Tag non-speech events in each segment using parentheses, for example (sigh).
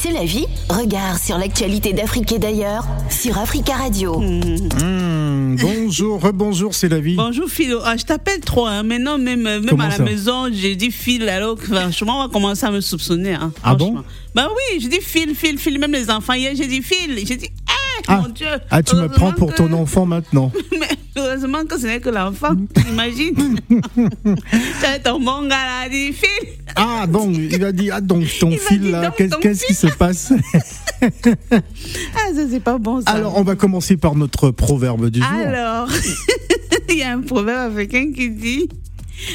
C'est la vie Regard sur l'actualité d'Afrique et d'ailleurs sur Africa Radio. Mmh, bonjour, rebonjour, c'est la vie. Bonjour Philo, ah, je t'appelle trop, hein. maintenant même, même Comment à la maison, j'ai dit Phil, alors que franchement on va commencer à me soupçonner. Hein, Ah bon. Bah oui, j'ai dit Phil, Phil, Phil, même les enfants, hier j'ai dit Phil, j'ai dit, eh, Ah, mon Dieu. ah, tu me prends pour que- ton enfant maintenant. (laughs) Mais heureusement que ce n'est que l'enfant, imagine. (laughs) T'as ton bon gars là, a dit Phil. Ah bon, il a dit, ah donc ton Il fil là, donc, qu'est-ce qui se passe (laughs) Ah, ça c'est pas bon ça. Alors, on va commencer par notre proverbe du jour. Alors, (laughs) il y a un proverbe africain qui dit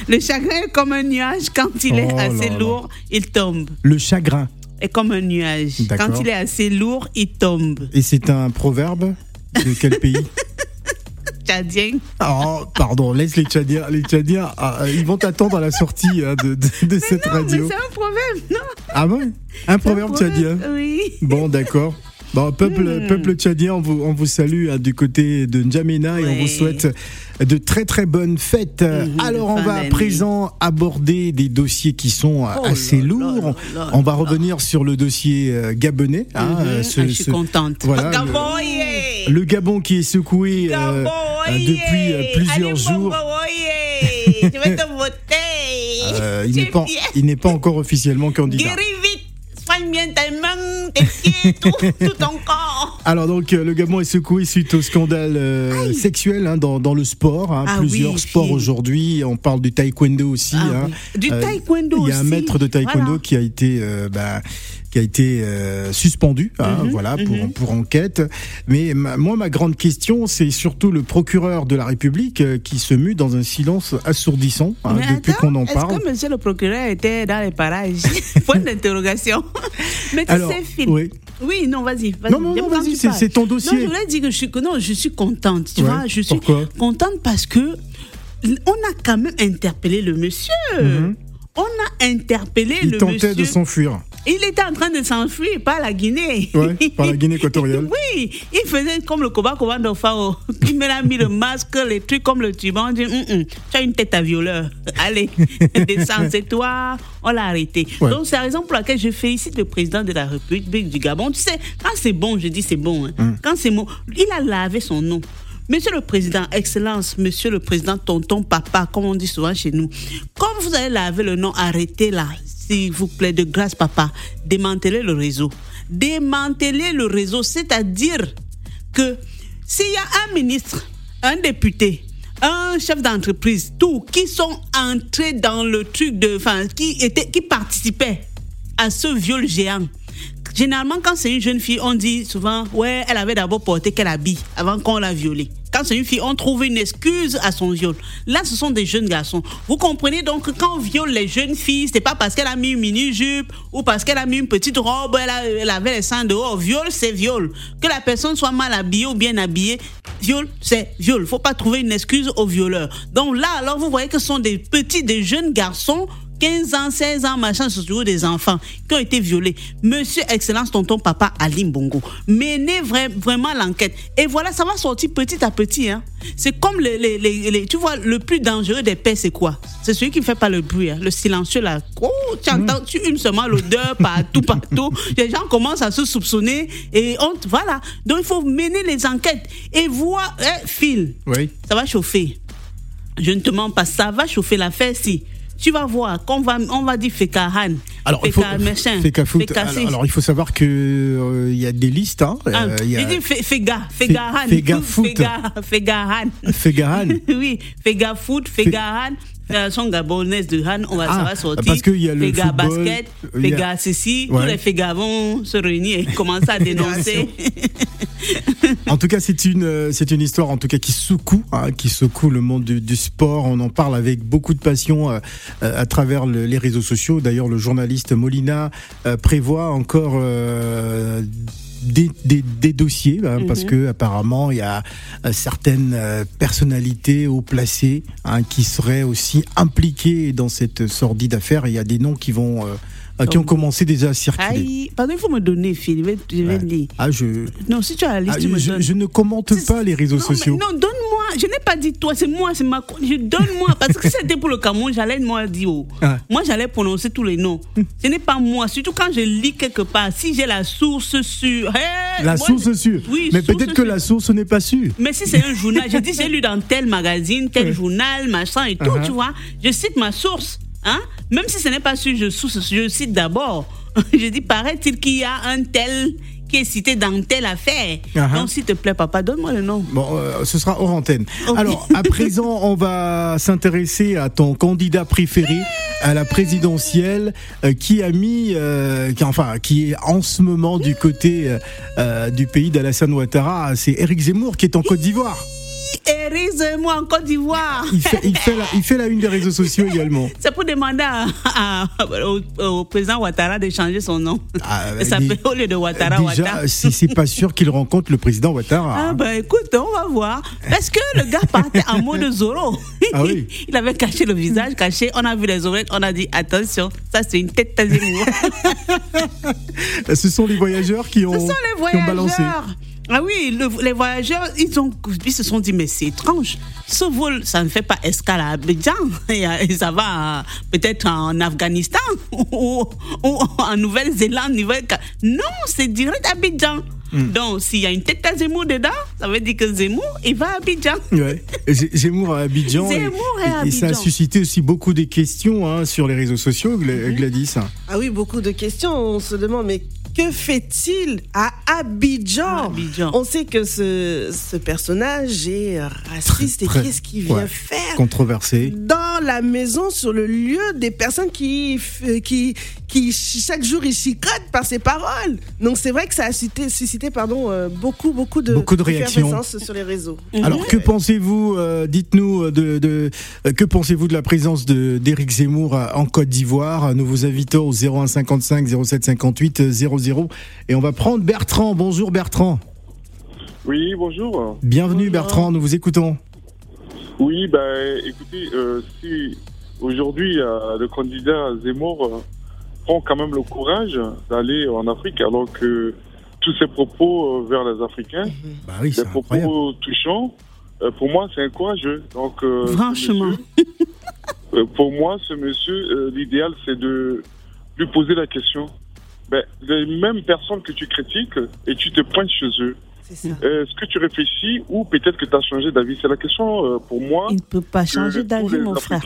Le chagrin est comme un nuage, quand il est Oh assez là là. lourd, il tombe. Le chagrin. Est comme un nuage. Quand il est assez lourd, il tombe. Et c'est un proverbe de quel pays? Tchadien. Oh, pardon, laisse les Tchadiens. Les Tchadiens, ah, ils vont t'attendre à la sortie hein, de, de- de cette Non, radio. mais c'est un proverbe, non Ah bon? Un proverbe tchadien Oui. Bon, d'accord. Bon, peuple, Hmm. peuple tchadien, on vous, on vous salue hein, du côté de N'Djamena et on vous souhaite de très très bonnes fêtes. Mhm, Alors, on va à présent aborder des dossiers qui sont euh, Oh assez là lourds. là là on va revenir sur le dossier euh, gabonais. hein, Mhm. euh, ce- Ah, je suis ce- contente. voilà, le-. Le Gabon qui est secoué euh, Gabon, euh, depuis euh, plusieurs Allez, jours. Bongo, yeah. Je vais te voter. Euh, il n'est pas, bien. il n'est pas encore officiellement candidat. Guéris vite. Soigne bien tes mains, tes pieds, tout, tout ton corps. Alors donc le Gabon est secoué suite au scandale euh, sexuel hein, dans, dans le sport. hein. Ah Plusieurs oui, sports aujourd'hui. On parle du taekwondo aussi. Ah hein. oui. Du Euh, taekwondo Il y a un aussi. maître de taekwondo Voilà. qui a été euh, bah, qui a été euh, suspendu, hein, Mhm, voilà, pour, mhm. pour enquête. Mais ma- moi, ma grande question, c'est surtout le procureur de la République euh, qui se mue dans un silence assourdissant hein, depuis qu'on en Est-ce parle. que monsieur le procureur était dans les parages (laughs) Point d'interrogation. Mais tu Alors, sais, Phil. oui. Oui, non, vas-y. vas-y. Non, non, non, vas-y, c'est- ton Non, dossier. je voulais dire que je suis, que non, je suis contente. Tu Ouais, vois, je suis pourquoi? contente parce que on a quand même interpellé le monsieur. Mhm. On a interpellé Il le tentait monsieur. de s'enfuir. Il était en train de s'enfuir par la Guinée. Ouais, par la Guinée équatoriale. (laughs) Oui, il faisait comme le Koba Koba d'Ofao. Il me l'a mis le masque, les trucs comme le tuban. On dit, Hum, hum, tu as une tête à violeur. (laughs) Allez, (laughs) descends, c'est toi. On l'a arrêté. Ouais. Donc, c'est la raison pour laquelle je félicite le président de la République du Gabon. Tu sais, quand c'est bon, je dis c'est bon. hein. Hum. Quand c'est bon, il a lavé son nom. Monsieur le Président, Excellence, Monsieur le Président, tonton, papa, comme on dit souvent chez nous, comme vous allez laver le nom, arrêtez là, s'il vous plaît, de grâce, papa, démantelez le réseau. Démantelez le réseau, c'est-à-dire que s'il y a un ministre, un député, un chef d'entreprise, tout, qui sont entrés dans le truc de, enfin, qui étaient, qui participaient à ce viol géant. Généralement, quand c'est une jeune fille, on dit souvent, ouais, elle avait d'abord porté quel habit avant qu'on l'a violée. Quand c'est une fille, on trouve une excuse à son viol. Là, ce sont des jeunes garçons. Vous comprenez donc que quand on viole les jeunes filles, c'est pas parce qu'elle a mis une mini-jupe ou parce qu'elle a mis une petite robe, elle, a- avait les seins dehors. Viol, c'est viol. Que la personne soit mal habillée ou bien habillée, viol, c'est viol. Faut pas trouver une excuse au violeur. Donc là, alors, vous voyez que ce sont des petits, des jeunes garçons 15 ans, 16 ans, machin, c'est toujours des enfants qui ont été violés. Monsieur Excellence, tonton, papa, Ali Bongo, menez vra- vraiment l'enquête. Et voilà, ça va sortir petit à petit. Hein. C'est comme les, les, les- les- Tu vois, le plus dangereux des pets, c'est quoi? C'est celui qui ne fait pas le bruit, hein, le silencieux là. Oh, tu entends, tu humes seulement l'odeur partout, partout. (laughs) Les gens commencent à se soupçonner. Et on, voilà. Donc, il faut mener les enquêtes. Et voir, eh, Phil, Oui. ça va chauffer. Je ne te mens pas, ça va chauffer l'affaire si. Tu vas voir qu'on va, on va dire Fekahan. Alors, il faut, machin. Foot. Alors, alors, il faut savoir que euh, y a des listes. Hein. Ah, Euh, il y a dit Fe- Fega, Fegahan. (laughs) Fega foot. Fega, Fegahan. Fegahan. oui, Fega foot, Fegahan. Fédération gabonaise de Han, on va, ça Ah, va sortir. parce qu'il y a le football, basket, y a- ceci, Ouais. tous les Fega vont se réunir et commencer à (laughs) dénoncer. En tout cas, c'est une, euh, c'est une histoire en tout cas qui secoue, hein, qui secoue le monde du, du sport. On en parle avec beaucoup de passion euh, euh, à travers le- les réseaux sociaux. D'ailleurs, le journaliste Molina euh, prévoit encore euh, des, des- des dossiers hein, parce que apparemment il y a euh, certaines euh, personnalités haut placées hein, qui seraient aussi impliquées dans cette sordide affaire. Il y a des noms qui vont euh, euh, qui ont commencé déjà à circuler. Aïe, pardon, il faut me donner, Phil, je vais, je vais Ouais. dire. Ah, je, Non, si tu as la liste, ah, tu me je, donnes. je ne commente pas les réseaux Non, mais sociaux. non, donne-moi je n'ai pas dit toi, c'est moi, c'est ma. Je donne moi. (laughs) Parce que si c'était pour le Cameroun, j'allais moi dire. oh. Ah. Moi, j'allais prononcer tous les noms. (laughs) Ce n'est pas moi. Surtout quand je lis quelque part. Si j'ai la source sur. Hey, La moi, source sûre. Oui, Mais peut-être que sûre. la source n'est pas sûre. Mais si c'est un journal, je dis j'ai lu dans tel magazine, tel (laughs) journal, machin et tout, Uh-huh. tu vois. Je cite ma source. Hein? Même si ce n'est pas sûr, je, je cite d'abord. (laughs) je dis, paraît-il qu'il y a un tel qui est cité dans telle affaire. Uh-huh. Donc, s'il te plaît, papa, donne-moi le nom. Bon, euh, ce sera hors antenne. Alors, à (laughs) présent, on va s'intéresser à ton candidat préféré à la présidentielle, euh, qui a mis, euh, qui, enfin, qui est en ce moment du côté du pays d'Alassane Ouattara. C'est Éric Zemmour qui est en Côte d'Ivoire. Érise-moi en Côte d'Ivoire. Il fait, il, fait la, il fait la une des réseaux sociaux également. (laughs) C'est pour demander à- à- au, au président Ouattara de changer son nom. Ah, (laughs) Il s'appelle au lieu de Ouattara, Déjà, Ouattara. c'est c'est pas (laughs) sûr qu'il rencontre le président Ouattara. Ah ben écoute, on va voir. Parce que le gars partait en mode Zorro? Ah oui. Il avait caché le visage, caché. On a vu les oreilles, on a dit attention, ça c'est une tête Zemmour. Ce sont les voyageurs qui ont, Ce sont les qui ont balancé. Ah oui, le- les voyageurs, ils, ont, ils se sont dit, mais c'est étrange. Ce vol, ça ne fait pas escale à Abidjan. Et, et ça va peut-être en Afghanistan (laughs) ou, ou en Nouvelle-Zélande. Nouvelle non, c'est direct à Abidjan. Hmm. Donc, s'il y a une tête à Zemmour dedans, ça veut dire que Zemmour, il va à Abidjan. (laughs) Ouais. Zemmour à Abidjan. et- Zemmour à et, et ça a Abidjan. suscité aussi beaucoup de questions hein, sur les réseaux sociaux, Mhm. Gladys. Ah oui, beaucoup de questions. On se demande, mais que fait-il à Abidjan? On sait que ce, ce personnage est raciste Très- et qu'est-ce qu'il vient ouais. faire Controversé. dans la maison, sur le lieu des personnes qui, f- qui, qui chaque jour, ils chicotent par ses paroles. Donc c'est vrai que ça a suscité, suscité pardon, euh, beaucoup, beaucoup de, Beaucoup de réactions. sur les réseaux. Alors que pensez-vous euh, Dites-nous de, de- euh, que pensez-vous de la présence de d'Éric Zemmour euh, en Côte d'Ivoire? Nous vous invitons au 01 55 07 58 euh, 00 et on va prendre Bertrand. Bonjour Bertrand. Oui, bonjour. Bienvenue Bertrand. Nous vous écoutons. Oui, ben, écoutez, euh, si aujourd'hui euh, le candidat Zemmour euh, prend quand même le courage d'aller en Afrique, alors que tous ses propos euh, vers les Africains, Bah oui, des incroyable. propos touchants, euh, pour moi, c'est encourageux. Donc, euh, Franchement. monsieur, euh, pour moi, ce monsieur, euh, l'idéal, c'est de lui poser la question. Ben, les mêmes personnes que tu critiques et tu te pointes chez eux. Euh, Est-ce que tu réfléchis ou peut-être que tu as changé d'avis? C'est la question euh, pour moi. Il ne peut pas changer d'avis, mon frère.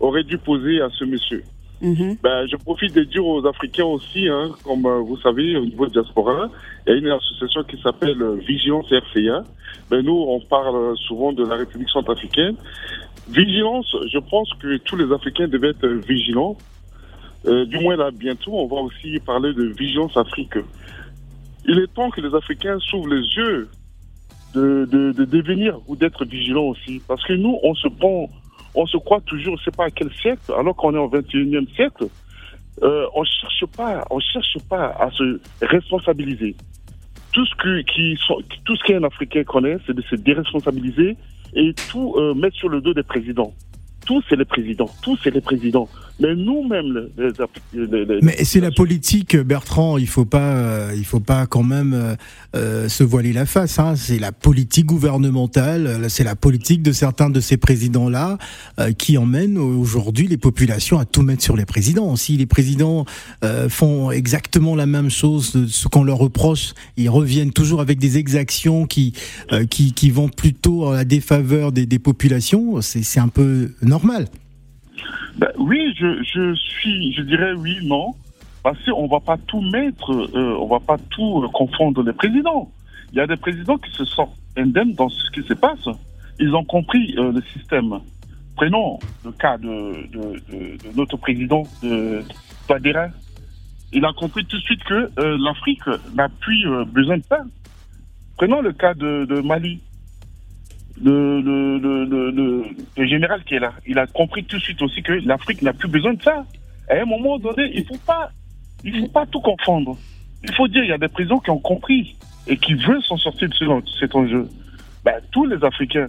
Auraient dû poser à ce monsieur. Mhm. Ben, je profite de dire aux Africains aussi, hein, comme euh, vous savez, au niveau de diaspora, il y a une association qui s'appelle euh, Vigilance RCA. Ben, nous, on parle souvent de la République centrafricaine. Vigilance, je pense que tous les Africains devaient être vigilants. Du moins là, bientôt, on va aussi parler de Vigilance Afrique. Il est temps que les Africains s'ouvrent les yeux de, de, de devenir ou d'être vigilants aussi. Parce que nous, on se prend, on se croit toujours, je sais pas à quel siècle, alors qu'on est au 21e siècle. Euh, on cherche pas, on cherche pas à se responsabiliser. Tout ce que, qui tout ce qu'un Africain connaît, c'est de se déresponsabiliser et tout euh, mettre sur le dos des présidents. Tout c'est les présidents, tout c'est les présidents. Mais nous-mêmes, les, Mais c'est la politique, Bertrand. Il faut pas, euh, il faut pas quand même euh, euh, se voiler la face. Hein. C'est la politique gouvernementale, c'est la politique de certains de ces présidents-là qui emmène aujourd'hui les populations à tout mettre sur les présidents. Si les présidents font exactement la même chose, ce qu'on leur reproche, ils reviennent toujours avec des exactions qui qui, vont plutôt à la défaveur des, populations. C'est un peu Ben, oui, je, suis, je dirais oui, non, parce qu'on va pas tout mettre, euh, on va pas tout euh, confondre les présidents. Il y a des présidents qui se sortent indemnes dans ce qui se passe. Ils ont compris euh, le système. Prenons le cas de, notre président de Touadéra. Il a compris tout de suite que euh, l'Afrique n'a plus besoin de ça. Prenons le cas de Mali le, le, le, le, le- le général qui est là, il a compris tout de suite aussi que l'Afrique n'a plus besoin de ça. À un moment donné, il faut pas, il faut pas tout confondre. Il faut dire, il y a des présidents qui ont compris et qui veulent s'en sortir de ce- cet enjeu. Ben, tous les Africains,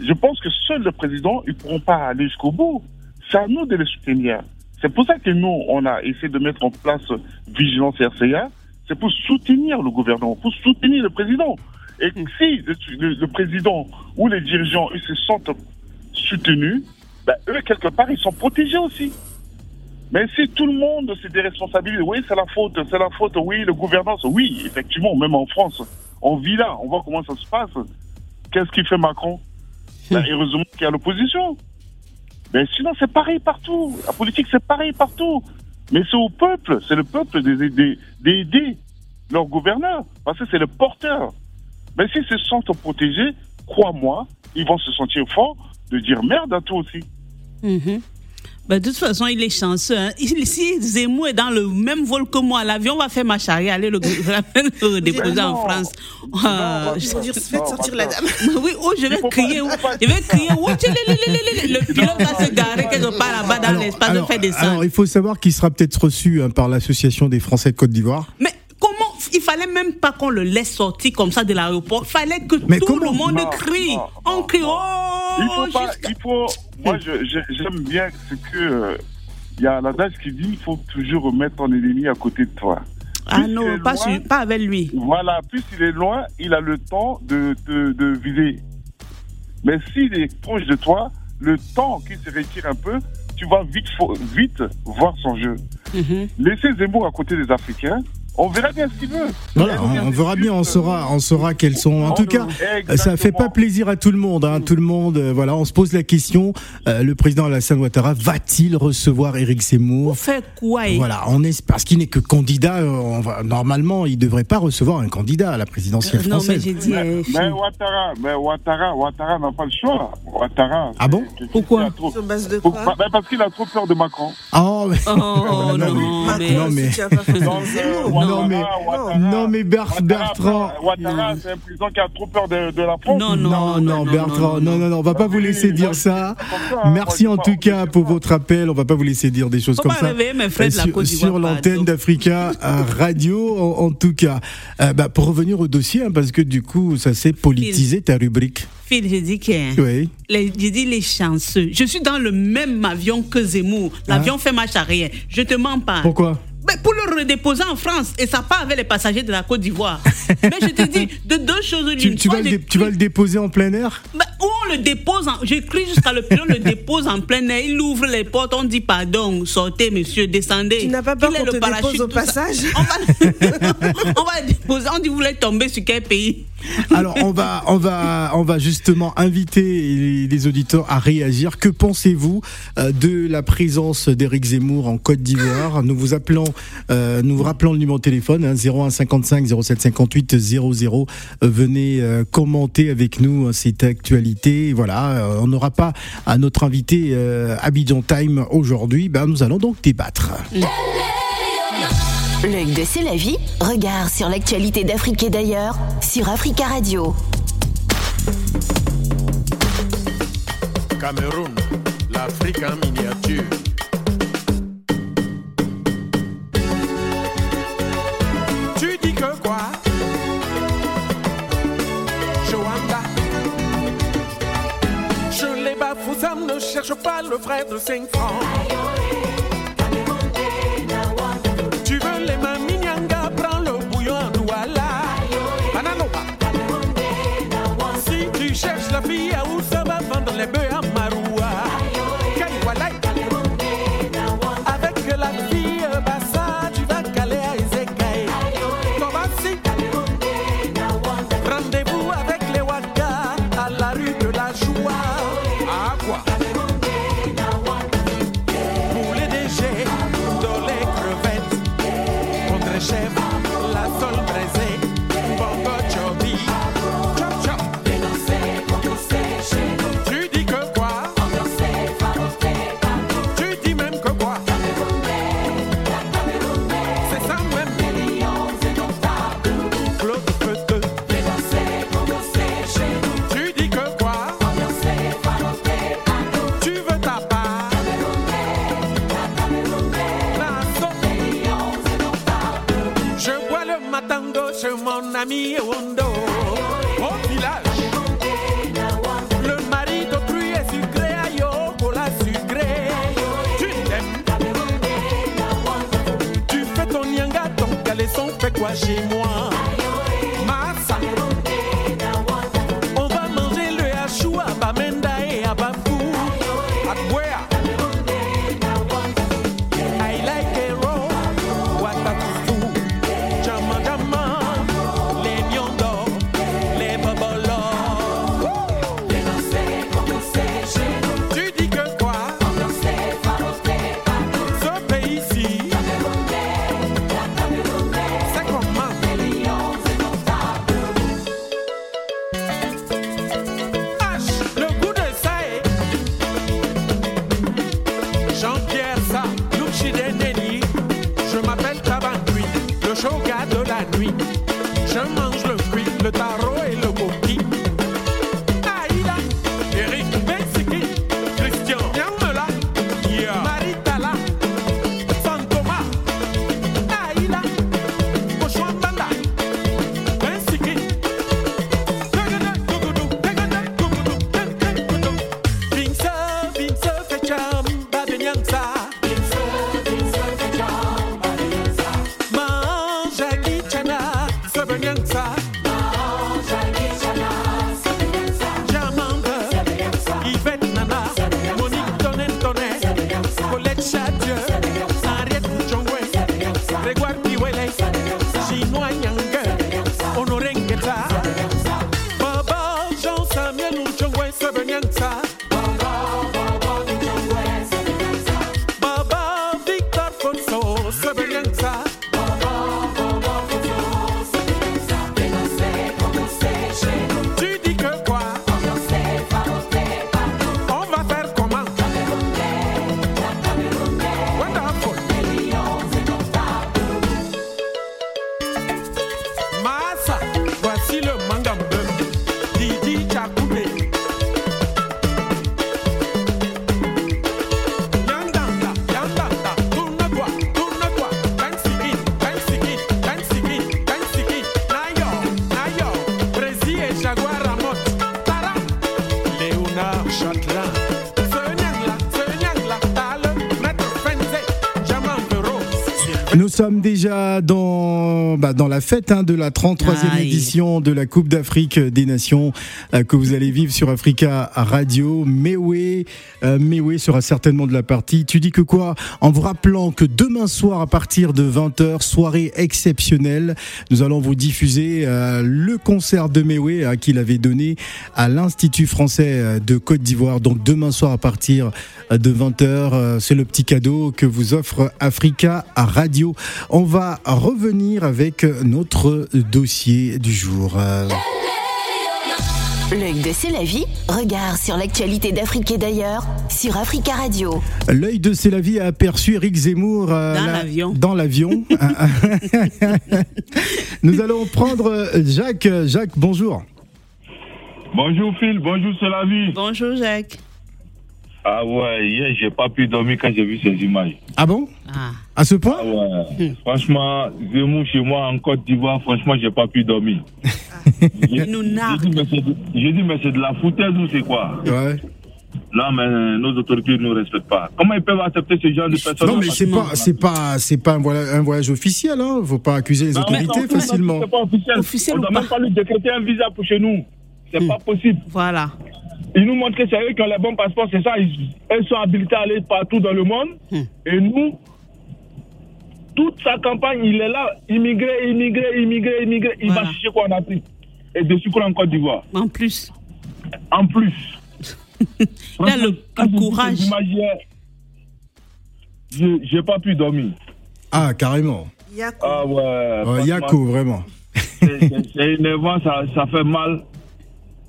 je pense que seuls les présidents, ils pourront pas aller jusqu'au bout. C'est à nous de les soutenir. C'est pour ça que nous, on a essayé de mettre en place Vigilance RCA. C'est pour soutenir le gouvernement, pour soutenir le président. Et si le, le- le président ou les dirigeants ils se sentent soutenus, ben, eux, quelque part, ils sont protégés aussi. Mais si tout le monde se déresponsabilise, oui, c'est la faute, c'est la faute, oui, le gouvernance, oui, effectivement, même en France, on vit là, on voit comment ça se passe. Qu'est-ce qu'il fait Macron? Ben, Heureusement qu'il y a l'opposition. Mais sinon, c'est pareil partout. La politique, c'est pareil partout. Mais c'est au peuple, c'est le peuple d'aider d'aider leurs gouverneurs, parce que c'est le porteur. Mais s'ils se sentent protégés, crois-moi, ils vont se sentir forts de dire merde à tout aussi. Bah, de toute façon, il est chanceux. hein. Il- Si Zemmour est dans le même vol que moi, l'avion va faire ma charrière, aller le, (laughs) le déposer en. France. Non, Ah, dire, faites sortir la dame. (laughs) oui, oh, je vais crier. pas- pas- Je vais crier. oh. Le pilote va se garer quelque part là-bas dans l'espace, de alors, faire des alors, il faut savoir qu'il sera peut-être reçu hein, par l'association des Français de Côte d'Ivoire. Mais Il fallait même pas qu'on le laisse sortir comme ça de l'aéroport. Il fallait que Mais tout comment le monde Non, crie. non, On crie. non. Oh, Il faut pas, jusqu'à- il faut. Moi, j'aime bien ce que euh, il y a l'adage qui dit il faut toujours remettre ton ennemi à côté de toi. Ah Plus non, pas, loin, sur- pas avec lui. Voilà, plus il est loin, il a le temps de, de, de viser. Mais s'il est proche de toi, le temps qu'il se retire un peu, tu vas vite, vite voir son jeu. Mhm. Laissez Zemmour à côté des Africains, on verra bien ce qu'il veut. Voilà, on, on verra bien, on saura, on saura quels sont. En tout cas, ça fait pas plaisir à tout le monde. Hein, tout le monde, euh, voilà, on se pose la question. euh, le président Alassane Ouattara va-t-il recevoir Éric Pour Zemmour faire quoi Voilà, on est parce qu'il n'est que candidat. euh, on va, normalement, il devrait pas recevoir un candidat à la présidentielle Non, mais française. j'ai dit. euh, Mais Ouattara, mais Ouattara, Ouattara n'a pas le choix. Ouattara. Ah bon Pourquoi qui a trop- Sur base de Pour- quoi bah, Parce qu'il a trop peur de Macron. Oh, mais- (laughs) Oh non, Non, mais. non, mais- (laughs) euh. Ouattara, Non, mais- Ouattara- non, mais Ouattara, Bertrand. Ouattara, Non. c'est un président qui a trop peur de, de la France. Non, non, non, Bertrand, non, non, non, on va pas vous laisser Oui, dire ça. hein, Merci en tout cas pour votre appel. On va pas vous laisser dire des choses comme pas ça réveiller mes frères de la sur, Côte d'Ivoire, sur l'antenne d'Africa euh, Radio. En, tout cas, Euh, bah, pour revenir au dossier, hein, parce que du coup, ça s'est politisé ta rubrique. Phil, j'ai dit que. Oui. Les, j'ai dit les chanceux. Je suis dans le même avion que Zemmour. L'avion fait marche arrière. Je te mens pas. Ah. Pourquoi? Mais pour le redéposer en France. Et ça part avec les passagers de la Côte d'Ivoire. (laughs) Mais je te dis, de deux choses tu, l'une. tu vas le j'ai tu vas le déposer en plein air? Bah, où on le dépose, en... j'écris jusqu'à le pilote le dépose en plein air, il ouvre les portes, on dit pardon, sortez monsieur, descendez. Tu n'as pas peur qu'on le te dépose au passage? On va... (laughs) on va le déposer, on dit vous voulez tomber sur quel pays? (laughs) Alors on va on va on va justement inviter les, auditeurs à réagir. Que pensez-vous euh, de la présence d'Éric Zemmour en Côte d'Ivoire? Nous vous appelons euh, nous vous rappelons le numéro de téléphone hein, 01 55 07 58 00. Euh, venez euh, commenter avec nous cette actualité. Voilà, on n'aura pas à notre invité Abidjan Time aujourd'hui. Ben nous allons donc débattre. L'œil de C'est la vie, regard sur l'actualité d'Afrique et d'ailleurs sur Africa Radio. Cameroun, l'Afrique en miniature. Tu dis que quoi? Joanda Je les bafoues, ça ne cherche pas le frère de 5 francs. Mon ami Wondo Au village le mari d'autrui est sucré, aïe, oh, la sucré. Tu l'aimes. Tu fais ton nyanga, ton caleçon fait quoi chez moi? Bah, dans fête hein, de la 33e Aïe. édition de la Coupe d'Afrique des Nations euh, que vous allez vivre sur Africa Radio. Mewe, euh, Mewe sera certainement de la partie. Tu dis que quoi? En vous rappelant que demain soir à partir de 20h, soirée exceptionnelle, nous allons vous diffuser euh, le concert de Mewe à qu'il avait donné à l'Institut français euh, de Côte d'Ivoire. Donc demain soir à partir de 20h, euh, c'est le petit cadeau que vous offre Africa Radio. On va revenir avec notre dossier du jour. L'œil de C'est la vie, regard sur l'actualité d'Afrique et d'ailleurs sur Africa Radio. L'œil de C'est la vie a aperçu Eric Zemmour euh, Dans l'avion. Dans l'avion. (laughs) Nous allons prendre euh, Jacques. Jacques, bonjour. Bonjour Phil, bonjour c'est la vie. Bonjour Jacques. Ah ouais, hier j'ai pas pu dormir quand j'ai vu ces images. Ah bon Ah. À ce point Ah ouais, franchement, Zemmour chez moi en Côte d'Ivoire, franchement j'ai pas pu dormir. J'ai nous j'ai dit, mais c'est de- la foutaise ou c'est quoi? Ouais. Là mais euh, nos autorités ne nous respectent pas. Comment ils peuvent accepter ce genre de personnes Non, mais c'est pas, c'est pas, c'est pas un voyage, un voyage officiel. Hein. Faut pas accuser les Non, autorités non, facilement. C'est pas officiel. Officiel On doit pas même pas? lui décréter un visa pour chez nous. C'est Hmm. pas possible. Voilà. Ils nous montrent que c'est eux qui ont les bons passeports, c'est ça. Ils, sont habilités à aller partout dans le monde. Hmm. Et nous, toute sa campagne, il est là, immigré, immigré, immigré, immigré. Il Voilà. va chercher quoi en Afrique? Et dessus quoi en Côte d'Ivoire. En plus, En plus. (laughs) il a le, courage. j'ai- J'ai pas pu dormir. Ah, carrément. Yako. Ah ouais. Euh, Yako, vraiment. C'est énervant, ça, ça fait mal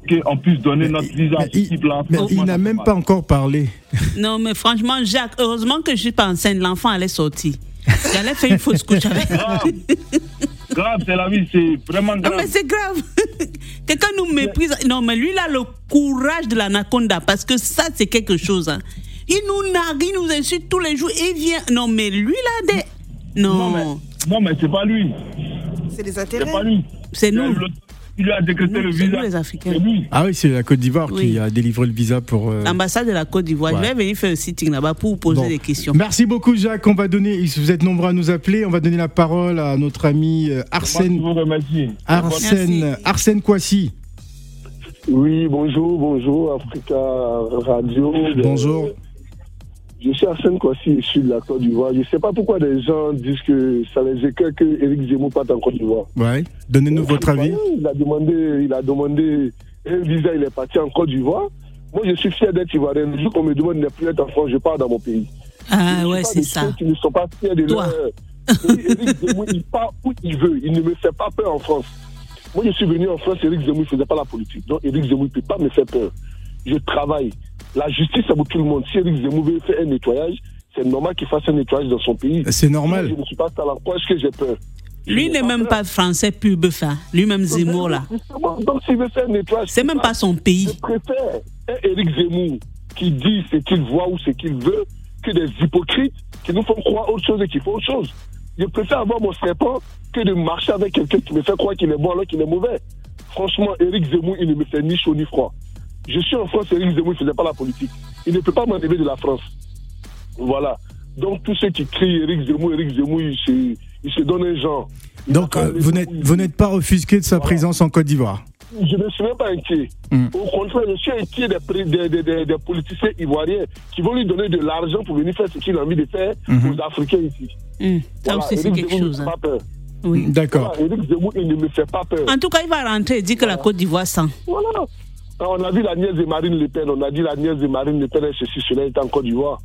qu'on puisse donner notre visa à Mais ce il, type-là. mais il n'a même pas encore parlé. Non, mais franchement, Jacques, heureusement que je suis pas enceinte. L'enfant allait sortir. J'allais faire une fausse couche avec. Grave, grave c'est la vie, c'est vraiment Non, grave. mais c'est grave. (laughs) Quelqu'un nous méprise. Non, mais lui, il a le courage de l'anaconda parce que ça, c'est quelque chose. hein. Il nous nargue, il nous insulte tous les jours et il vient. Non, mais lui, là, des. Non, Non, mais, non, mais c'est pas lui. C'est les C'est intérêts. pas lui. c'est nous. Le- Il lui a décrété le c'est visa. nous, les Africains. Ah oui, c'est la Côte d'Ivoire Oui. qui a délivré le visa pour. euh, L'ambassade de la Côte d'Ivoire. Ouais. Je vais venir faire un sitting là-bas pour vous poser Bon. des questions. Merci beaucoup, Jacques. On va donner, vous êtes nombreux à nous appeler. On va donner la parole à notre ami euh, Moi, je Arsène, vous remercie. Arsène, Merci. Arsène Kouassi. Oui, bonjour, bonjour, Africa Radio. Bonjour. Je suis Arsène Kwasi, issu de la Côte d'Ivoire. Je ne sais pas pourquoi les gens disent que ça les écoeure que Éric Zemmour parte en Côte d'Ivoire. Ouais. Donnez-nous votre avis. Il a demandé, il a demandé un visa, il est parti en Côte d'Ivoire. Moi, je suis fier d'être Ivoirien. Le jour qu'on me demande de ne plus être en France, je pars dans mon pays. Ah Je ouais, suis c'est ça. qui ne sont pas fiers de Toi. leur... Éric Zemmour, il part où il veut. Il ne me fait pas peur en France. Moi, je suis venu en France, Éric Zemmour ne faisait pas la politique. Donc, Éric Zemmour ne peut pas me faire peur. Je travaille. La justice, c'est pour tout le monde. Si Éric Zemmour veut faire un nettoyage, c'est normal qu'il fasse un nettoyage dans son pays. C'est Moi, normal. je ne suis pas talent. Pourquoi est-ce que j'ai peur? Lui Je n'est même pas français pur fin. Lui-même Zemmour là. Donc, s'il veut faire un nettoyage, C'est même pas son Je pays. préfère un Éric Zemmour qui dit ce qu'il voit ou ce qu'il veut que des hypocrites qui nous font croire autre chose et qui font autre chose. Je préfère avoir mon serpent que de marcher avec quelqu'un qui me fait croire qu'il est bon alors qu'il est mauvais. Franchement, Éric Zemmour, il ne me fait ni chaud ni froid. Je suis en France, Éric Zemmour, il ne faisait pas la politique. Il ne peut pas m'enlever de la France. Voilà. Donc, tous ceux qui crient Éric Zemmour, Éric Zemmour, il se, il se donne un genre. Donc, euh, vous n'êtes, pas offusqué de sa Voilà. présence en Côte d'Ivoire? je ne suis même pas inquiet. Mm. Au contraire, je suis inquiet des, pré- des, des- des- des politiciens ivoiriens qui vont lui donner de l'argent pour venir faire ce qu'il a envie de faire Mhm. aux Africains ici. Ça Voilà, aussi, c'est quelque Zemmour chose. ne me hein. fait pas peur. Oui. D'accord. Voilà, Éric Zemmour, il ne me fait pas peur. En tout cas, il va rentrer et dire que la Côte d'Ivoire sent. Voilà. Quand on a vu la nièce de Marine Le Pen, on a dit la nièce de Marine Le Pen, elle, ceci, cela est en Côte d'Ivoire.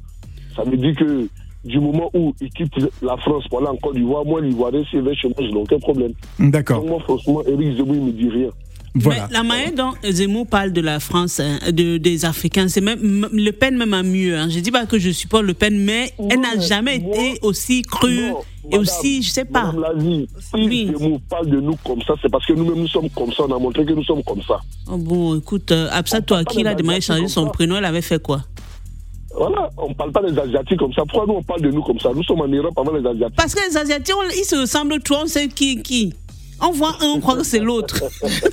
Ça veut dire que du moment où il quitte la France pour aller en Côte d'Ivoire, moi, l'Ivoirien, s'il veut chez moi, je n'ai aucun problème. D'accord. Donc, moi, franchement, Éric Zemmour, il ne me dit rien. Voilà. Mais la manière dont Zemmour parle de la France, hein, de, des Africains, c'est même Le Pen même a mieux. Hein. Je dis pas que je supporte Le Pen, mais elle n'a mais jamais moi- été aussi crue Non, et madame, aussi, je sais pas. Lazie, si Oui. Zemmour parle de nous comme ça, c'est parce que nous-mêmes, nous sommes comme ça. On a montré que nous sommes comme ça. Oh bon, écoute, euh, Absa Touaki, il a demandé de changer son ça. prénom, elle avait fait quoi? Voilà, on ne parle pas des Asiatiques comme ça. Pourquoi nous, on parle de nous comme ça? Nous sommes en Europe avant les Asiatiques. Parce que les Asiatiques, on- ils se ressemblent trop, on sait qui est qui. Envoie un, on croit que c'est l'autre.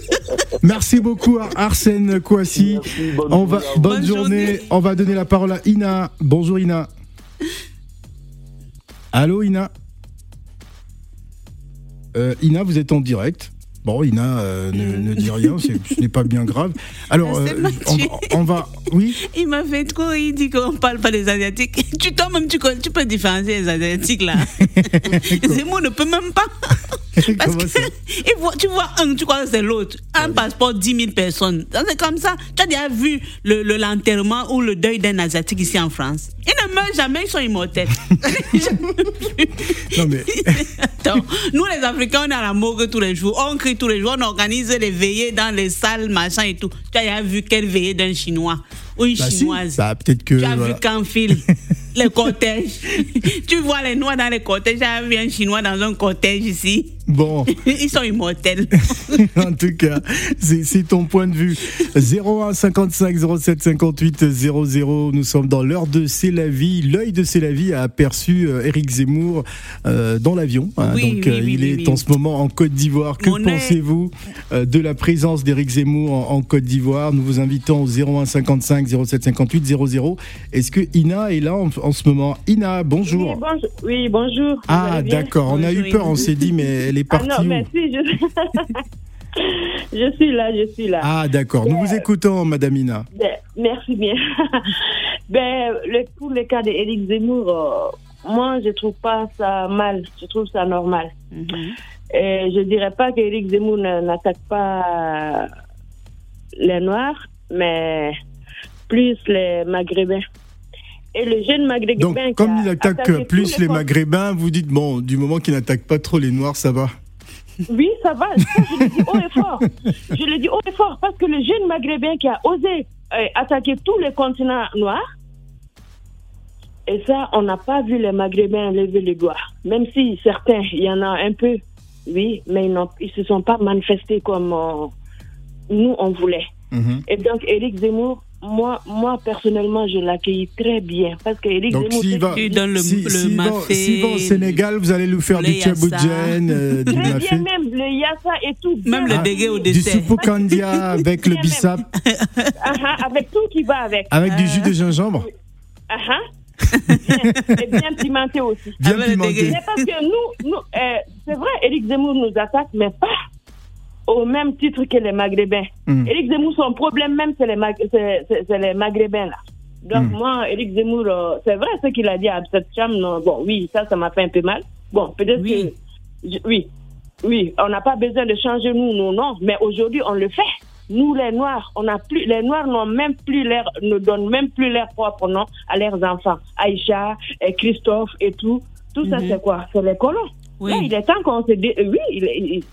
(laughs) Merci beaucoup à Arsène Kouassi. Bonne, journée. On va donner la parole à Ina. Bonjour Ina. (laughs) Allô Ina. Euh, Ina, vous êtes en direct Bon, Ina euh, ne, ne dit rien, ce n'est pas bien grave. Alors, C'est euh, on, on va. Oui Il m'a fait trop, il dit qu'on parle pas des Asiatiques. (laughs) Tu toi-même, tu, peux différencier les Asiatiques là. (laughs) Zemmour ne peut même pas. Parce que (laughs) voit- tu vois un, tu crois que c'est l'autre. Un passeport, 10 000 personnes. C'est comme ça. Tu as déjà vu le le- l'enterrement ou le deuil d'un Asiatique ici en France. Ils ne meurent jamais, ils sont immortels. Non, mais. Attends, nous les Africains, on est à la morgue tous les jours, on crie tous les jours, on organise les veillées dans les salles, machin et tout. Tu as vu quelle veillée d'un Chinois? Ou une Bah, si. Chinoise Bah, peut-être que. Tu as voilà. vu qu'en file (laughs) les cortèges. (laughs) tu vois les Noirs dans les cortèges. J'ai vu un Chinois dans un cortège ici. Bon. (laughs) Ils sont immortels. (laughs) en tout cas, c'est ton point de vue. 01 55 07 58 00. Nous sommes dans l'heure de C'est la vie. L'œil de C'est la vie a aperçu euh, Éric Zemmour euh, dans l'avion. hein. Oui, Donc, oui, euh, oui, il est en ce moment en Côte d'Ivoire. Que pensez-vous euh, de la présence d'Éric Zemmour en, en Côte d'Ivoire? Nous vous invitons au 01 55 07 58 00. Est-ce que Ina est là en, en ce moment Ina, bonjour. Oui, bonjour. Oui, bonjour. Ah, d'accord. On a eu peur. On s'est dit, mais elle est Ah partie non, où mais si, je... (laughs) je suis là, je suis là. Ah, d'accord. Nous vous écoutons, Madame Ina. Ben, merci bien. (laughs) ben, le, pour le cas d'Éric Zemmour, euh, moi, je trouve pas ça mal. Je trouve ça normal. Mhm. Et je dirais pas qu'Éric Zemmour ne- n'attaque pas les Noirs, mais plus les Maghrébins. Et le jeune Maghrébin Donc, qui comme il attaque plus les Maghrébins, vous dites, bon, du moment qu'il n'attaque pas trop les Noirs, ça va. Oui, ça va. Ça, je le dis haut et fort. Je le dis haut et fort parce que le jeune Maghrébin qui a osé euh, attaquer tous les continents noirs, et ça, on n'a pas vu les Maghrébins lever les doigts. Même si certains, il y en a un peu, oui, mais ils ne se sont pas manifestés comme euh, nous, on voulait. Mhm. Et donc, Éric Zemmour, moi, moi personnellement, je l'accueille très bien parce que Éric Donc, Zemmour. s'il va, Tu donnes le- si- le va- mafé, va au Sénégal, vous allez lui faire du tchaboudjen, euh, du Très mafé, bien, même le yassa et tout. Même bien. le dégué au du dessert. soupukandia (laughs) avec le bissap, Ah, ah, avec tout qui va avec. avec du jus de gingembre, Ah, ah. Bien. (laughs) et bien pimenté aussi. bien pimenté. dégueu. Mais parce que nous, nous euh, c'est vrai, Éric Zemmour nous attaque, mais pas au même titre que les Maghrébins. Mm. Éric Zemmour, son problème même, c'est les, Mag- c'est- c'est- c'est les Maghrébins, là. Donc, Mm. moi, Éric Zemmour, euh, c'est vrai ce qu'il a dit à cette chambre. non, Bon, oui, ça, ça m'a fait un peu mal. Bon, peut-être Oui. que. je- oui. Oui, on n'a pas besoin de changer nous, nos noms, mais aujourd'hui, on le fait. Nous, les Noirs, on a plus, les Noirs n'ont même plus leur, ne donnent même plus leur propre nom à leurs enfants. Aïcha, et Christophe et tout. Tout ça, Mhm. c'est quoi? C'est les colons. Oui. Là, il est temps qu'on se dé... euh, Oui, il, il-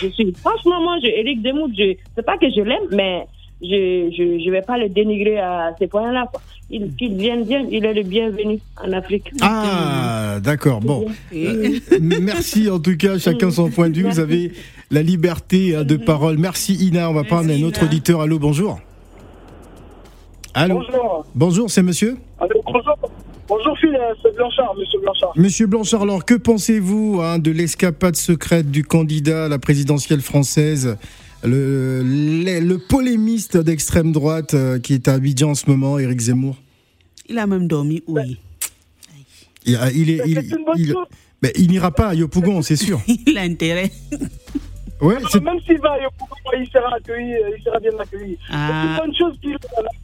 je suis. Franchement, moi, je, Éric Zemmour, je c'est pas que je l'aime, mais je je je vais pas le dénigrer à ces points-là. quoi. Il qu'il vienne bien, il est le bienvenu en Afrique. Ah, d'accord. Bon, Euh, merci en tout cas, chacun son point de vue. Vous avez la liberté hein, de parole. Merci Ina. On va prendre un autre Ina. auditeur. Allô, bonjour. Allô. Bonjour. Bonjour, c'est monsieur? Allô, bonjour. Bonjour, Phil, euh, c'est Blanchard, monsieur Blanchard. Monsieur Blanchard, alors que pensez-vous hein, de l'escapade secrète du candidat à la présidentielle française, le, le, le polémiste d'extrême droite euh, qui est à Abidjan en ce moment, Éric Zemmour? Il a même dormi, oui. il, a- il est, il, C'est une bonne il- chose. mais il n'ira pas à Yopougon, c'est sûr. (laughs) Il a intérêt. Ouais, c'est- Même s'il va, il sera accueilli, euh, il sera bien accueilli. C'est Ah. une bonne chose qu'il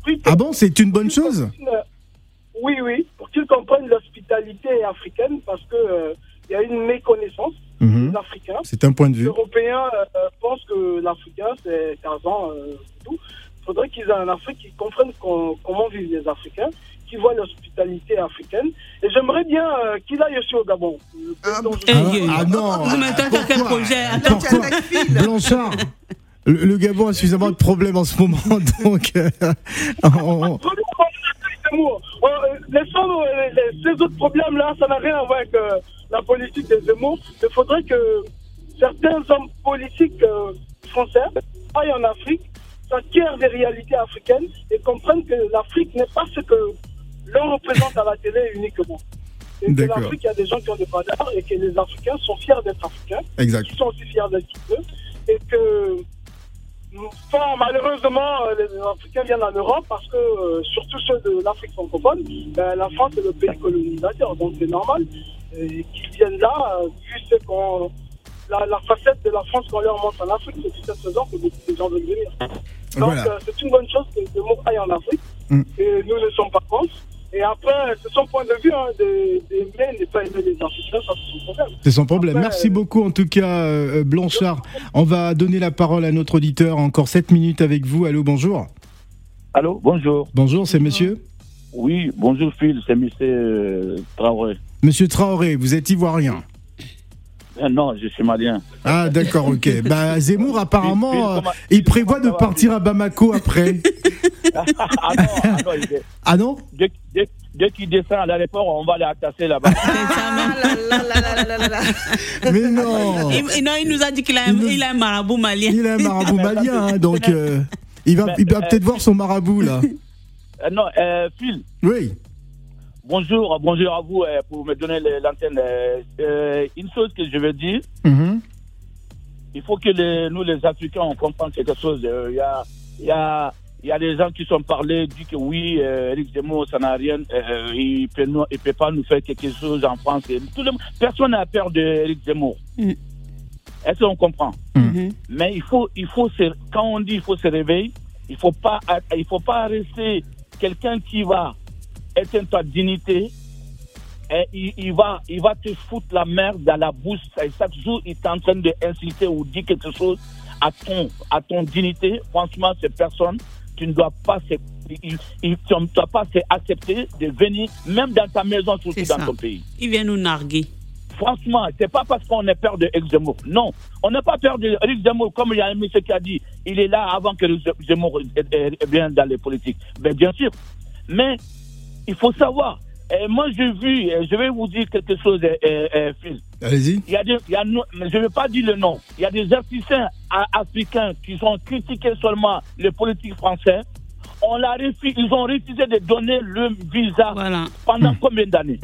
Afrique. ah bon, c'est une bonne chose? Oui, oui, pour qu'ils comprennent l'hospitalité africaine, parce que euh, il y a une méconnaissance Mhm. des Africains. C'est un point de Les vue. Européens euh, pensent que l'Africain, c'est 15 ans, euh, c'est tout. Il faudrait qu'ils aient en Afrique, qu'ils comprennent comment vivent les Africains, qu'ils voient l'hospitalité africaine. Et j'aimerais bien euh, qu'il aille aussi au Gabon. Le président Eh, Ah, eh, ah non Vous mettez dans quel projet Attends, Pourquoi Blanchard le, le Gabon a suffisamment de problèmes en ce moment, (laughs) donc euh, on- Zemmour. Euh, Laissons euh, ces autres problèmes-là, ça n'a rien à voir avec euh, la politique des Zemmour. Il faudrait que certains hommes politiques euh, français aillent en Afrique, s'acquièrent des réalités africaines et comprennent que l'Afrique n'est pas ce que l'on représente à la télé uniquement. Et que l'Afrique, il y a des gens qui ont des valeurs et que les Africains sont fiers d'être Africains qui sont aussi fiers d'être eux et que malheureusement euh, les Africains viennent en Europe parce que euh, surtout ceux de l'Afrique francophone, ben, la France est le pays colonisateur, donc c'est normal euh, qu'ils viennent là, vu ce qu'on la, la facette de la France qu'on leur montre en Afrique. C'est cette raison que beaucoup de gens veulent venir. Donc, Voilà. euh, c'est une bonne chose que Zemmour aille en Afrique. Mm. Et nous ne sommes pas contre. Et après, c'est son point de vue hein, de- ne pas aimer les ça c'est son problème. C'est son problème. Après, Merci beaucoup en tout cas, euh, Blanchard. On va donner la parole à notre auditeur. Encore 7 minutes avec vous. Allô, bonjour. Allô, bonjour. Bonjour, c'est monsieur Oui, bonjour Phil, c'est monsieur euh, Traoré. Monsieur Traoré, vous êtes ivoirien. Euh, non, je suis malien. Ah d'accord, ok. (laughs) Bah Zemmour apparemment, euh, comment- il prévoit de partir à Bamako après. (laughs) ah non, ah non, il est- Ah non dès, dès- dès qu'il descend à l'aéroport, on va l'attacher là-bas. Mais non Il, non, il nous a dit qu'il a, un- il a un marabout malien. Il est un marabout (laughs) malien, hein, donc euh, il va, va peut-être voir son marabout là. Euh, non, euh, Phil, Oui. Bonjour, bonjour à vous euh, pour me donner l'antenne. Euh, euh, une chose que je veux dire, Mhm. il faut que les- nous les Africains, on comprenne quelque chose. Euh, Il y, a, il y, a, il y a des gens qui sont parlés, disent que oui, euh, Eric Zemmour, ça n'a rien, euh, il peut nous- il peut pas nous faire quelque chose en France. Et tout le, personne n'a peur d'Eric Zemmour. Mm. Est-ce qu'on comprend? Mhm. Mais il faut, il faut se, quand on dit il faut se réveiller, il faut pas, il faut pas rester quelqu'un qui va éteindre ta dignité. Et il, il va, il va te foutre la merde dans la bouche. Et chaque jour, il est en train d'insulter ou dire quelque chose à ton, à ton dignité. Franchement, cette personne, tu ne dois pas, se- il, il- tu ne dois pas se accepter de venir, même dans ta maison, surtout dans ton pays. Il vient nous narguer. Franchement, c'est pas parce qu'on est peur de Eric Zemmour. Non, on n'a pas peur de Eric Zemmour. Comme il y a un monsieur qui a dit, il est là avant que Eric Zemmour est- est- est bien dans les politiques. Ben, bien sûr. Mais il faut savoir. Et moi, j'ai vu, et je vais vous dire quelque chose, euh, euh, euh, Phil. Allez-y. Il y a des, il y a je ne vais pas dire le nom. Il y a des artistes a- africains qui ont critiqué seulement les politiques français. On l'a refusé, ils ont refusé de donner le visa Voilà, pendant combien d'années?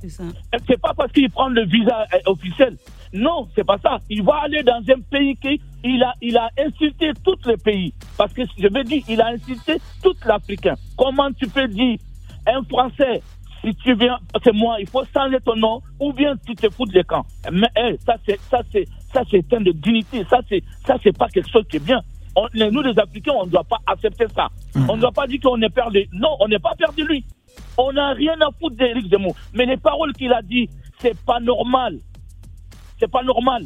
C'est ça. c'est pas parce qu'il prend le visa euh, officiel. Non, c'est pas ça. Il va aller dans un pays qui il a, il a insulté tout le pays. Parce que je veux dire, il a insulté tout l'Africain. Comment tu peux dire un Français, si tu viens, c'est moi, il faut changer ton nom, ou bien tu te fous de les camps. Mais eh, ça, c'est, ça, c'est, ça, c'est un de dignité. Ça, c'est, ça, c'est pas quelque chose qui est bien. On- les- nous, les Africains, on ne doit pas accepter ça. On ne doit pas dire qu'on est perdu. Non, on n'est pas perdu lui. On n'a rien à foutre d'Éric Zemmour. Mais les paroles qu'il a dit, c'est pas normal. C'est pas normal.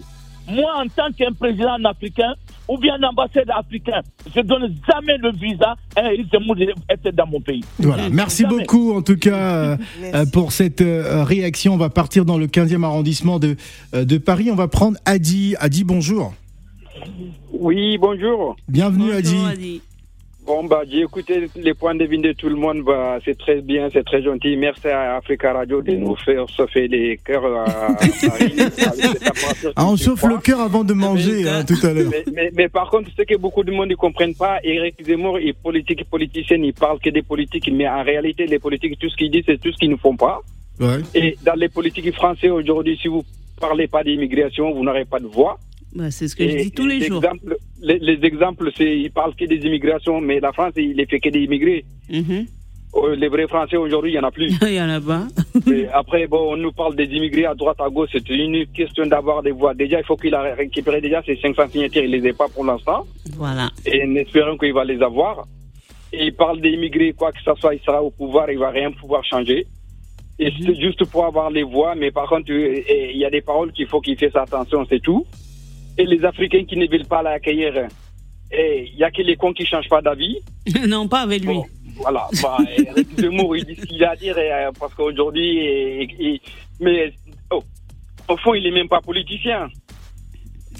Moi, en tant qu'un président africain ou bien un ambassadeur africain, je donne jamais le visa à Éric Zemmour d'être dans mon pays. Voilà. Merci Jamais. beaucoup en tout cas euh, euh, pour cette euh, réaction. On va partir dans le 15e arrondissement de, euh, de Paris. On va prendre Adi. Adi, bonjour. Oui, bonjour. Bienvenue Adi. Bonjour, Adi. Bon, bah, j'ai écouté les points de vue de tout le monde. Bah, c'est très bien, c'est très gentil. Merci à Africa Radio de nous faire chauffer les cœurs à, (laughs) Ah, on fait le cœur avant de manger hein, tout à l'heure. Mais, mais, mais par contre, ce que beaucoup de monde ne comprennent pas, Eric Zemmour est politique, politicien, il parle que des politiques, mais en réalité, les politiques, tout ce qu'ils disent, c'est tout ce qu'ils ne font pas. Ouais. Et dans les politiques français aujourd'hui, si vous parlez pas d'immigration, vous n'aurez pas de voix. Bah, c'est ce que je dis tous les jours. Les, les exemples, c'est, ils parlent que des immigrations, mais la France, il ne fait que des immigrés. Mhm. Euh, Les vrais Français aujourd'hui, il n'y en a plus. (laughs) Il y en a pas. Après, bon, on nous parle des immigrés à droite, à gauche. C'est une question d'avoir des voix. Déjà, il faut qu'il a récupéré déjà ces 500 signatures. Il les a pas pour l'instant. Voilà. Et en espérant qu'il va les avoir. Et il parle des immigrés, quoi que ce soit, il sera au pouvoir, il va rien pouvoir changer. Et c'est juste pour avoir les voix, mais par contre, euh, il y a des paroles qu'il faut qu'il fasse attention, c'est tout. Et les Africains qui ne veulent pas l'accueillir, et il y a que les cons qui changent pas d'avis. (laughs) non, pas avec lui. Bon, voilà. Bah, (laughs) Eric Zemmour, il dit ce qu'il a à dire, et, euh, parce qu'aujourd'hui, et- et- mais oh, au fond, il est même pas politicien.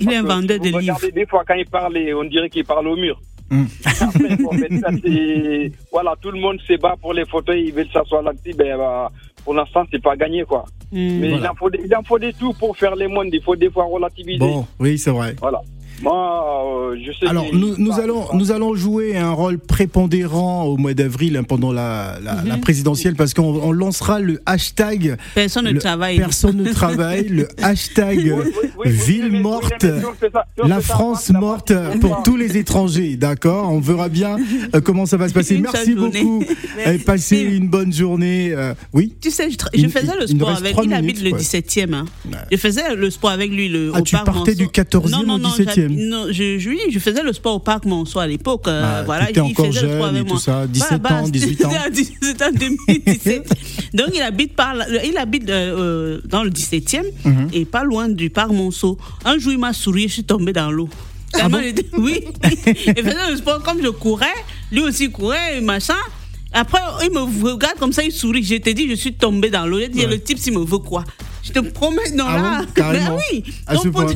Il est un vendeur de livres. regardez, Des fois, quand il parle, on dirait qu'il parle au mur. Mm. Après, bon, mais ça, (laughs) c'est- voilà, tout le monde se bat pour les fauteuils, ils veulent s'asseoir là-dessus. Ben, bah, pour l'instant, c'est pas gagné, quoi. Mm. Mais Voilà. il, en faut il en faut des tout pour faire les mondes. Il faut des fois relativiser. Bon, oui, c'est vrai. Voilà. Moi, euh, je sais Alors nous, nous allons nous allons jouer un rôle prépondérant au mois d'avril hein, pendant la, la, la présidentielle parce qu'on on lancera le hashtag Personne ne le- travaille. personne ne travaille le (laughs) hashtag ville morte la France morte pour tous les étrangers d'accord? On verra bien euh, comment ça va se passer (laughs) merci beaucoup (laughs) et passez une bonne journée euh, oui? Tu sais, je, Il- faisais le il sport reste avec. Il minutes, habite le ouais. 17e. hein. Je faisais le sport avec lui le, Ah, au tu partais du 14e non, non, au non, 17e. Non, je, je, oui, je faisais le sport au parc Monceau à l'époque. euh, Ah, voilà, il encore faisait le sport jeune avec et tout ça, 17 Voilà, ans, (laughs) bah, 18 ans. C'était en 2017. Donc il habite, par, là- il habite euh, euh, dans le 17e Mhm. et pas loin du parc Monceau. Un jour, il m'a souri, je suis tombée dans l'eau. Ah était- (laughs) oui, il faisait le sport comme je courais, lui aussi courait, et machin. Après, il me regarde comme ça, il sourit. Je te dis, je suis tombée dans l'eau. J'ai dit, Ouais. le type, s'il me veut quoi? Je te promets, non, Ah là. bon Carrément. Mais (laughs) oui. à Donc, ce pour- point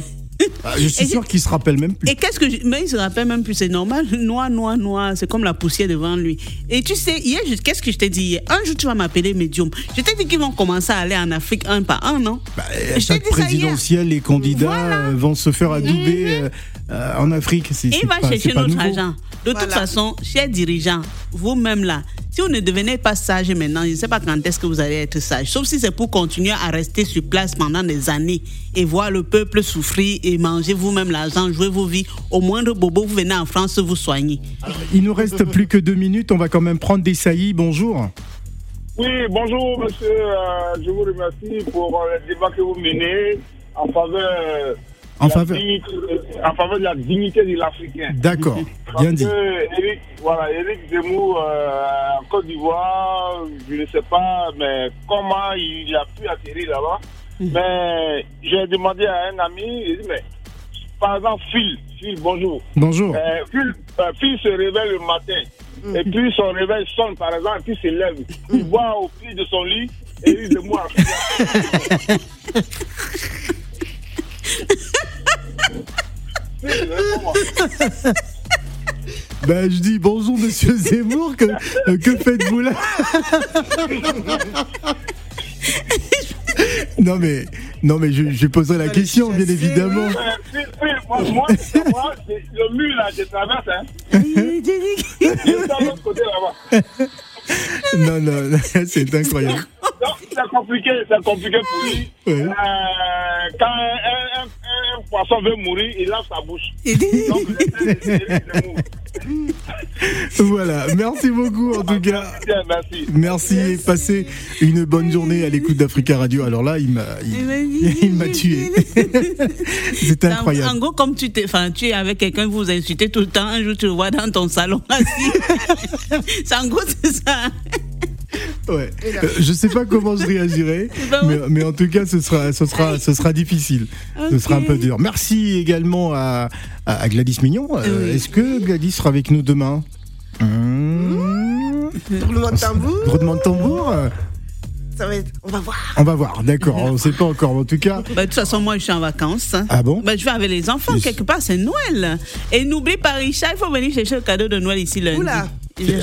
Ah, je suis Et sûr qu'il se rappelle même plus et qu'est-ce que je... Mais il se rappelle même plus, c'est normal. (laughs) Noir, noir, noir, c'est comme la poussière devant lui. Et tu sais, hier, je- qu'est-ce que je t'ai dit hier? Un jour, tu vas m'appeler médium. Je t'ai dit qu'ils vont commencer à aller en Afrique un par un, non? Bah, t'ai chaque présidentielle, les candidats euh, vont se faire adouber euh, euh, en Afrique. Et il va pas- chercher notre nouveau. argent. De toute façon, chers dirigeants, vous-même là, si vous ne devenez pas sage maintenant, je ne sais pas quand est-ce que vous allez être sage. Sauf si c'est pour continuer à rester sur place pendant des années et voir le peuple souffrir et manger vous-même l'argent, jouer vos vies. Au moindre bobo, vous venez en France vous soigner. Il nous reste plus que deux minutes. On va quand même prendre des saillies. Bonjour. Oui, bonjour monsieur, Euh, je vous remercie pour euh, le débat que vous menez en faveur, En faveur- dignité- en faveur de la dignité de l'Africain. D'accord, Parce bien dit. que Eric, voilà, Eric Zemmour euh, en Côte d'Ivoire, je ne sais pas, mais comment il a pu atterrir là-bas. Mais j'ai demandé à un ami, il dit, mais par exemple, Phil, Phil, bonjour. Bonjour. Euh, Phil, euh, Phil se réveille le matin. Et puis son réveil sonne, par exemple, et puis se lève. Il voit au pied de son lit (laughs) Ben, (laughs) je dis bonjour, monsieur Zemmour. Que, euh, que faites-vous là (laughs) Non, mais, non, mais je, je poserai la question, bien évidemment. Euh, Phil, Phil, moi, moi, moi, c'est le mur là, je traverse. Hein. Je suis à l'autre côté là-bas. (laughs) Non, non, non, (laughs) c'est incroyable. C'est compliqué, c'est compliqué pour lui. Ouais. Euh, quand un, un- un- un poisson veut mourir, il lave sa bouche. Donc, (laughs) (laughs) Voilà, merci beaucoup en tout cas. Merci. Merci et passez une bonne journée à l'écoute d'Africa Radio. Alors là, il m'a, il, (laughs) il m'a tué. (laughs) C'est En, en incroyable. gros, comme tu, t'es- enfin, tu es avec quelqu'un, vous vous insultez tout le temps, un jour tu le vois dans ton salon assis. c'est en gros, c'est ça. Ouais. Euh, je sais pas comment je réagirai, (laughs) mais, mais en tout cas, ce sera, ce sera, ce sera difficile. Ce sera un peu dur. Merci également à, à- Gladys Mignon. Euh, Est-ce que Gladys sera avec nous demain? Roulement de tambour. Roulement de tambour euh, Ça va être. On va voir. On va voir, d'accord. On ne sait pas encore. En tout cas, Bah, de toute façon, moi, je suis en vacances. Ah bon? Bah, Je vais avec les enfants, quelque part, c'est Noël. Et n'oublie pas, Richard, il faut venir chercher le cadeau de Noël ici lundi. Oula.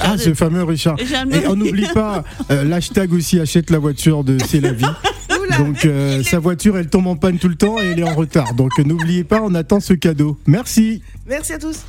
Ah, ce fameux Richard. Et on n'oublie pas (laughs) euh, l'hashtag aussi achète la voiture de C'est la vie. (laughs) Donc euh, (laughs) sa voiture, elle tombe en panne tout le temps et elle est en retard. Donc n'oubliez pas, on attend ce cadeau. Merci. Merci à tous.